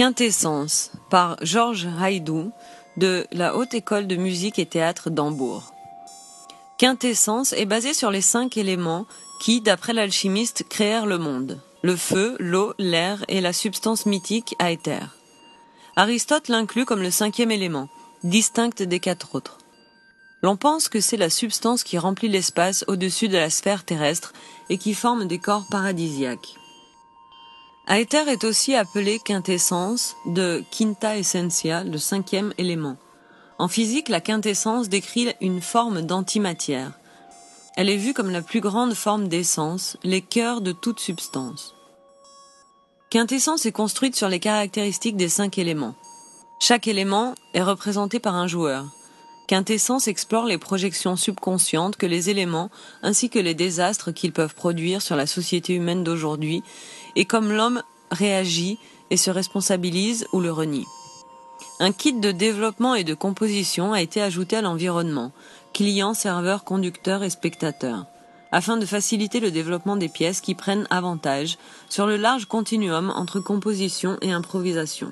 Quintessence par Georges Haïdou de la Haute École de musique et théâtre d'Hambourg. Quintessence est basé sur les cinq éléments qui, d'après l'alchimiste, créèrent le monde. Le feu, l'eau, l'air et la substance mythique Aether. Aristote l'inclut comme le cinquième élément, distinct des quatre autres. L'on pense que c'est la substance qui remplit l'espace au-dessus de la sphère terrestre et qui forme des corps paradisiaques. Aether est aussi appelé quintessence de quinta essentia, le cinquième élément. En physique, la quintessence décrit une forme d'antimatière. Elle est vue comme la plus grande forme d'essence, les cœurs de toute substance. Quintessence est construite sur les caractéristiques des cinq éléments. Chaque élément est représenté par un joueur. Quintessence explore les projections subconscientes que les éléments, ainsi que les désastres qu'ils peuvent produire sur la société humaine d'aujourd'hui, et comme l'homme réagit et se responsabilise ou le renie. Un kit de développement et de composition a été ajouté à l'environnement, client, serveur, conducteur et spectateur, afin de faciliter le développement des pièces qui prennent avantage sur le large continuum entre composition et improvisation.